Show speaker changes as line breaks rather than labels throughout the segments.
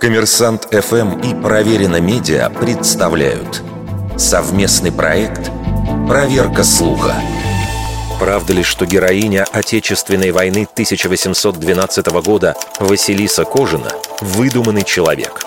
Коммерсант ФМ и Проверено Медиа представляют совместный проект «Проверка слуха». Правда ли, что героиня Отечественной войны 1812 года Василиса Кожина – выдуманный человек?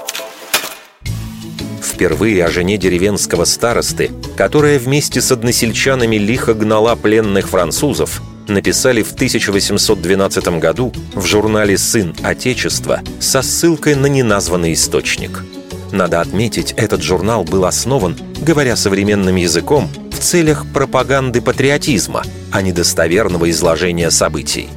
Впервые о жене деревенского старосты, которая вместе с односельчанами лихо гнала пленных французов, написали в 1812 году в журнале «Сын Отечества» со ссылкой на неназванный источник. Надо отметить, этот журнал был основан, говоря современным языком, в целях пропаганды патриотизма, а не достоверного изложения событий.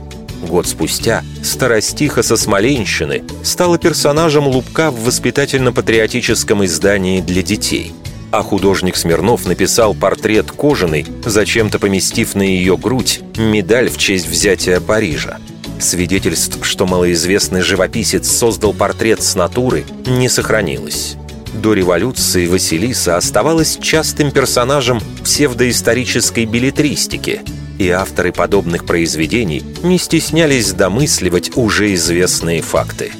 Год спустя старостиха со Смоленщины стала персонажем Лубка в воспитательно-патриотическом издании для детей – а художник Смирнов написал портрет кожаный, зачем-то поместив на ее грудь медаль в честь взятия Парижа. Свидетельств, что малоизвестный живописец создал портрет с натуры, не сохранилось. До революции Василиса оставалась частым персонажем псевдоисторической билетристики, и авторы подобных произведений не стеснялись домысливать уже известные факты.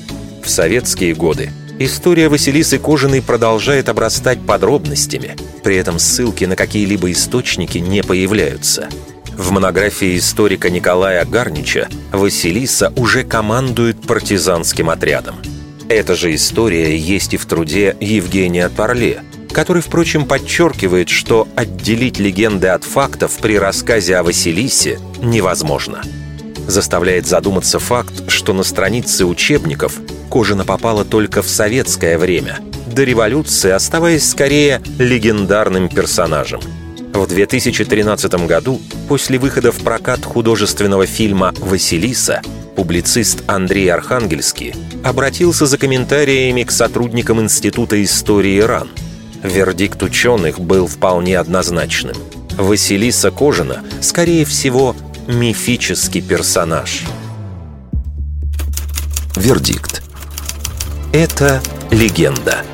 В советские годы История Василисы Кожаной продолжает обрастать подробностями, при этом ссылки на какие-либо источники не появляются. В монографии историка Николая Гарнича Василиса уже командует партизанским отрядом. Эта же история есть и в труде Евгения Парле, который, впрочем, подчеркивает, что отделить легенды от фактов при рассказе о Василисе невозможно. Заставляет задуматься факт, что на странице учебников Кожина попала только в советское время, до революции оставаясь скорее легендарным персонажем. В 2013 году, после выхода в прокат художественного фильма «Василиса», публицист Андрей Архангельский обратился за комментариями к сотрудникам Института истории РАН. Вердикт ученых был вполне однозначным. Василиса Кожина, скорее всего, мифический персонаж. Вердикт. Это легенда.